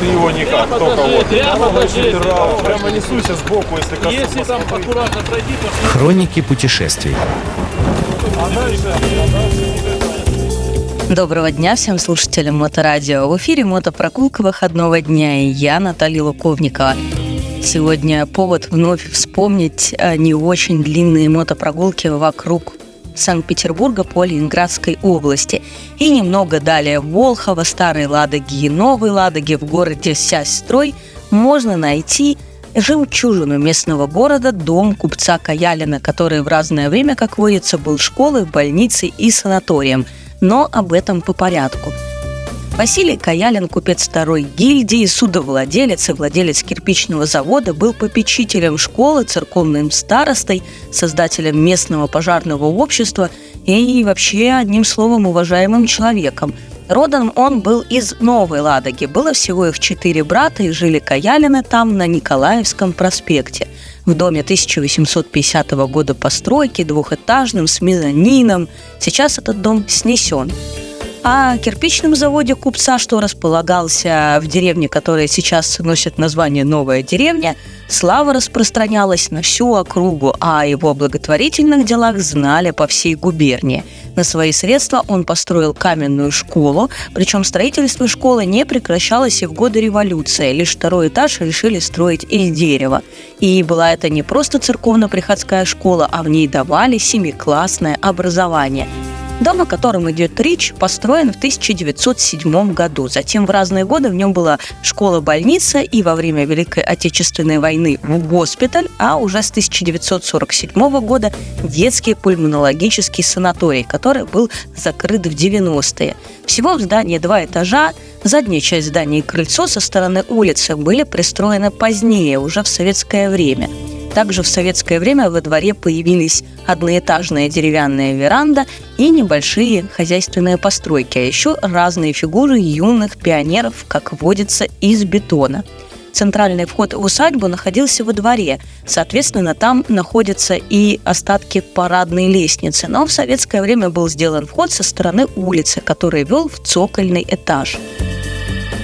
Ты его никак, только вот. прямо покажи. Прямо, прямо несуйся сбоку, если коснусь. Если там аккуратно пройти, то Хроники путешествий. Доброго дня всем слушателям Моторадио. В эфире мотопрогулка выходного дня и я, Наталья Луковникова. Сегодня повод вновь вспомнить э, не очень длинные мотопрогулки вокруг Санкт-Петербурга по Ленинградской области. И немного далее в Волхово, Старой Ладоги и Новой Ладоги в городе Сясь-Строй можно найти жемчужину местного города, дом купца Каялина, который в разное время, как водится, был школой, больницей и санаторием. Но об этом по порядку. Василий Каялин, купец второй гильдии, судовладелец и владелец кирпичного завода, был попечителем школы, церковным старостой, создателем местного пожарного общества и вообще, одним словом, уважаемым человеком. Родом он был из Новой Ладоги. Было всего их четыре брата, и жили Каялины там, на Николаевском проспекте. В доме 1850 года постройки, двухэтажным, с мезонином. Сейчас этот дом снесен. О кирпичном заводе купца, что располагался в деревне, которая сейчас носит название «Новая деревня», слава распространялась на всю округу, а о его благотворительных делах знали по всей губернии. На свои средства он построил каменную школу, причем строительство школы не прекращалось и в годы революции. Лишь второй этаж решили строить из дерева. И была это не просто церковно-приходская школа, а в ней давали семиклассное образование – Дом, о котором идет речь, построен в 1907 году. Затем в разные годы в нем была школа-больница и во время Великой Отечественной войны госпиталь, а уже с 1947 года детский пульмонологический санаторий, который был закрыт в 90-е. Всего в здании два этажа, Задняя часть здания и крыльцо со стороны улицы были пристроены позднее, уже в советское время – также в советское время во дворе появились одноэтажная деревянная веранда и небольшие хозяйственные постройки, а еще разные фигуры юных пионеров, как водится, из бетона. Центральный вход в усадьбу находился во дворе. Соответственно, там находятся и остатки парадной лестницы. Но в советское время был сделан вход со стороны улицы, который вел в цокольный этаж.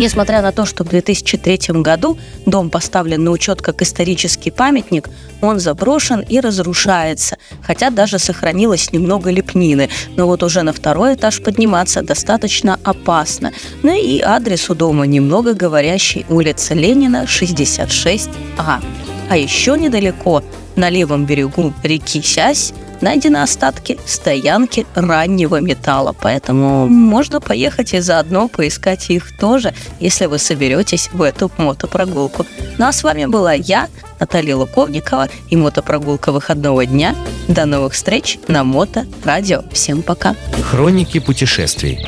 Несмотря на то, что в 2003 году дом поставлен на учет как исторический памятник, он заброшен и разрушается, хотя даже сохранилось немного лепнины. Но вот уже на второй этаж подниматься достаточно опасно. Ну и адрес у дома немного говорящий улица Ленина, 66А. А еще недалеко, на левом берегу реки Сясь, найдены остатки стоянки раннего металла, поэтому можно поехать и заодно поискать их тоже, если вы соберетесь в эту мотопрогулку. Ну а с вами была я, Наталья Луковникова и мотопрогулка выходного дня. До новых встреч на Мото Радио. Всем пока. Хроники путешествий.